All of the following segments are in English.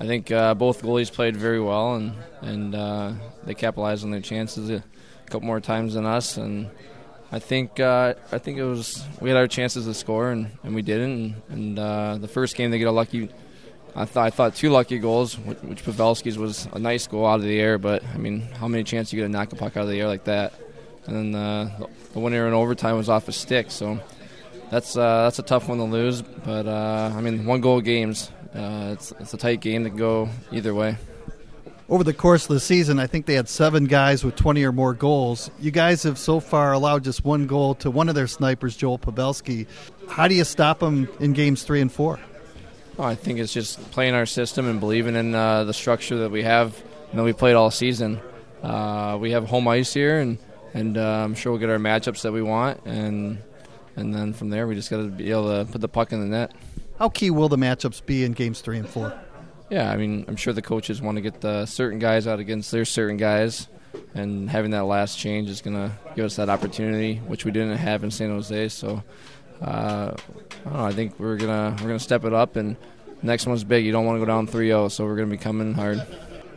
I think uh, both goalies played very well, and and uh, they capitalized on their chances a couple more times than us. And I think uh, I think it was we had our chances to score, and, and we didn't. And, and uh, the first game they get a lucky. I thought I thought two lucky goals, which, which Pavelski's was a nice goal out of the air. But I mean, how many chances you get to knock a puck out of the air like that? And then uh, the winner in overtime was off a stick. So that's uh, that's a tough one to lose. But I mean, one goal games. Uh, it's it's a tight game that can go either way. Over the course of the season, I think they had seven guys with 20 or more goals. You guys have so far allowed just one goal to one of their snipers, Joe Pavelski. How do you stop them in games three and four? Oh, I think it's just playing our system and believing in uh, the structure that we have and that we played all season. Uh, we have home ice here, and and uh, I'm sure we'll get our matchups that we want, and and then from there we just got to be able to put the puck in the net. How key will the matchups be in games three and four? Yeah, I mean, I'm sure the coaches want to get the certain guys out against their certain guys, and having that last change is going to give us that opportunity, which we didn't have in San Jose. So, uh, I, know, I think we're gonna we're gonna step it up, and next one's big. You don't want to go down 3-0, so we're gonna be coming hard.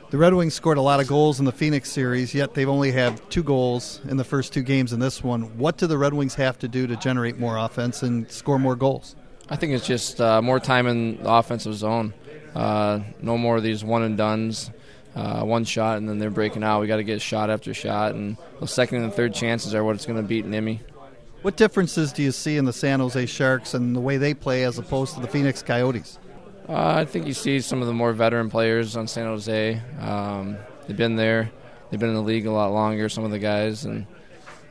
The Red Wings scored a lot of goals in the Phoenix series, yet they've only had two goals in the first two games in this one. What do the Red Wings have to do to generate more offense and score more goals? I think it's just uh, more time in the offensive zone. Uh, no more of these one and duns, uh, one shot and then they're breaking out. We got to get shot after shot, and the second and third chances are what it's going to beat Niemi. What differences do you see in the San Jose Sharks and the way they play as opposed to the Phoenix Coyotes? Uh, I think you see some of the more veteran players on San Jose. Um, they've been there, they've been in the league a lot longer. Some of the guys, and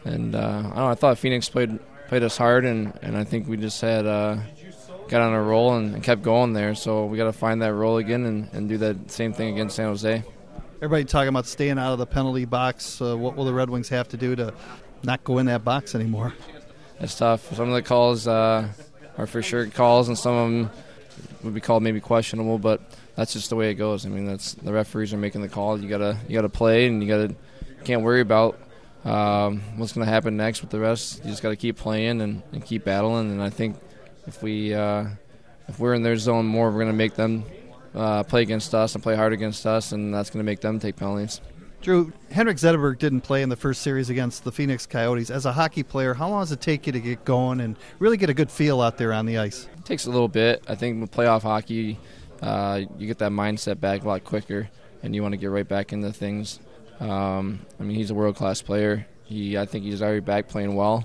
and uh, I don't know. I thought Phoenix played played us hard, and, and I think we just had uh, got on a roll and, kept going there. So we got to find that roll again and, and do that same thing against San Jose. Everybody talking about staying out of the penalty box. Uh, what will the Red Wings have to do to not go in that box anymore? It's tough. Some of the calls uh, are for sure calls, and some of them would be called maybe questionable. But that's just the way it goes. I mean, that's the referees are making the call. You gotta you gotta play, and you gotta can't worry about um, what's going to happen next with the rest. You just got to keep playing and, and, keep battling. And I think if we uh, if we're in their zone more, we're going to make them uh, play against us and play hard against us, and that's going to make them take penalties. Drew, Henrik Zetterberg didn't play in the first series against the Phoenix Coyotes. As a hockey player, how long does it take you to get going and really get a good feel out there on the ice? It takes a little bit. I think with playoff hockey, uh, you get that mindset back a lot quicker, and you want to get right back into things. Um, I mean, he's a world class player. He, I think he's already back playing well,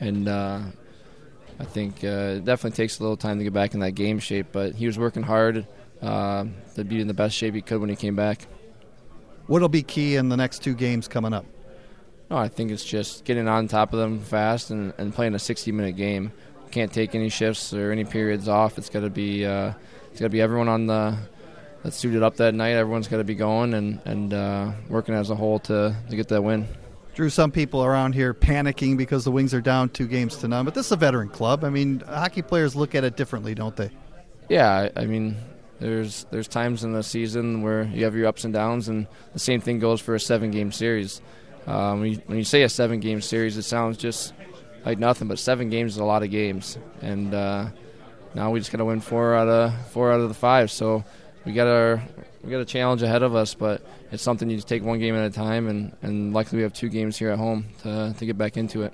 and uh, I think uh, it definitely takes a little time to get back in that game shape. But he was working hard uh, to be in the best shape he could when he came back. What'll be key in the next two games coming up? No, I think it's just getting on top of them fast and, and playing a 60-minute game. Can't take any shifts or any periods off. It's got to be uh, it's got to be everyone on the that's suited up that night. Everyone's got to be going and and uh, working as a whole to to get that win. Drew, some people around here panicking because the Wings are down two games to none, but this is a veteran club. I mean, hockey players look at it differently, don't they? Yeah, I mean, there's there's times in the season where you have your ups and downs, and the same thing goes for a seven-game series. Um, when, you, when you say a seven-game series, it sounds just like nothing, but seven games is a lot of games, and uh, now we just got to win four out of four out of the five. So we got our we got a challenge ahead of us, but it's something you just take one game at a time, and, and luckily we have two games here at home to, to get back into it.